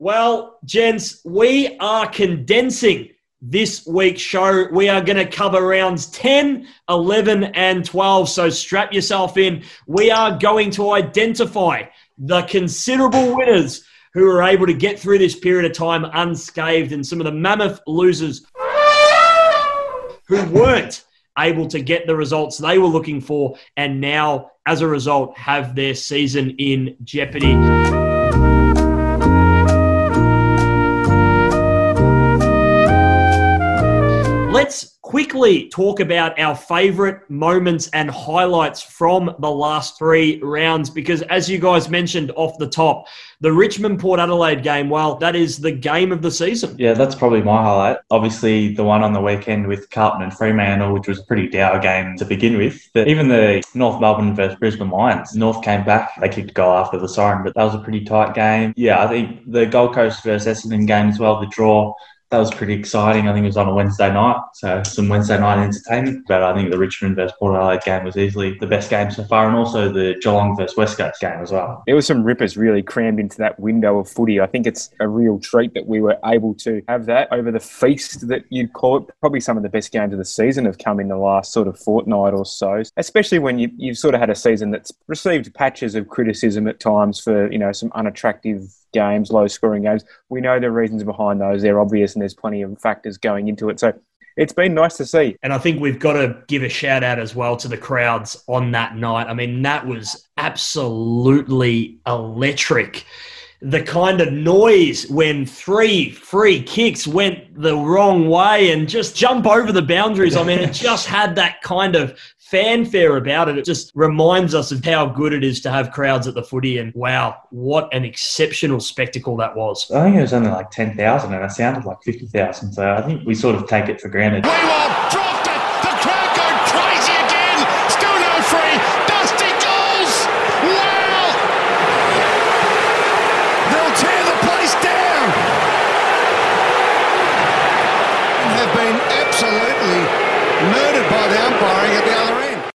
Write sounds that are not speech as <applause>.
Well, gents, we are condensing this week's show. We are going to cover rounds 10, 11, and 12. So strap yourself in. We are going to identify the considerable winners who were able to get through this period of time unscathed and some of the mammoth losers who weren't able to get the results they were looking for and now, as a result, have their season in jeopardy. Quickly talk about our favorite moments and highlights from the last three rounds because, as you guys mentioned off the top, the Richmond Port Adelaide game, well, that is the game of the season. Yeah, that's probably my highlight. Obviously, the one on the weekend with Carlton and Fremantle, which was a pretty dour game to begin with. But even the North Melbourne versus Brisbane Lions, North came back. They kicked a goal after the siren, but that was a pretty tight game. Yeah, I think the Gold Coast versus Essendon game as well, the draw that was pretty exciting. I think it was on a Wednesday night, so some Wednesday night entertainment. But I think the Richmond versus Port Adelaide game was easily the best game so far, and also the Geelong versus West Coast game as well. There was some rippers really crammed into that window of footy. I think it's a real treat that we were able to have that over the feast that you'd call it. Probably some of the best games of the season have come in the last sort of fortnight or so, especially when you, you've sort of had a season that's received patches of criticism at times for you know some unattractive games, low scoring games. We know the reasons behind those. They're obvious and there's plenty of factors going into it. So it's been nice to see. And I think we've got to give a shout out as well to the crowds on that night. I mean, that was absolutely electric. The kind of noise when three free kicks went the wrong way and just jump over the boundaries. I mean, it <laughs> just had that kind of fanfare about it. It just reminds us of how good it is to have crowds at the footy. And wow, what an exceptional spectacle that was. I think it was only like 10,000 and it sounded like 50,000. So I think we sort of take it for granted. We will dropped it. The crowd go crazy again. Still no free. Dusty goals. Wow. They'll tear the place down. Have been absolutely murdered by the umpiring at the other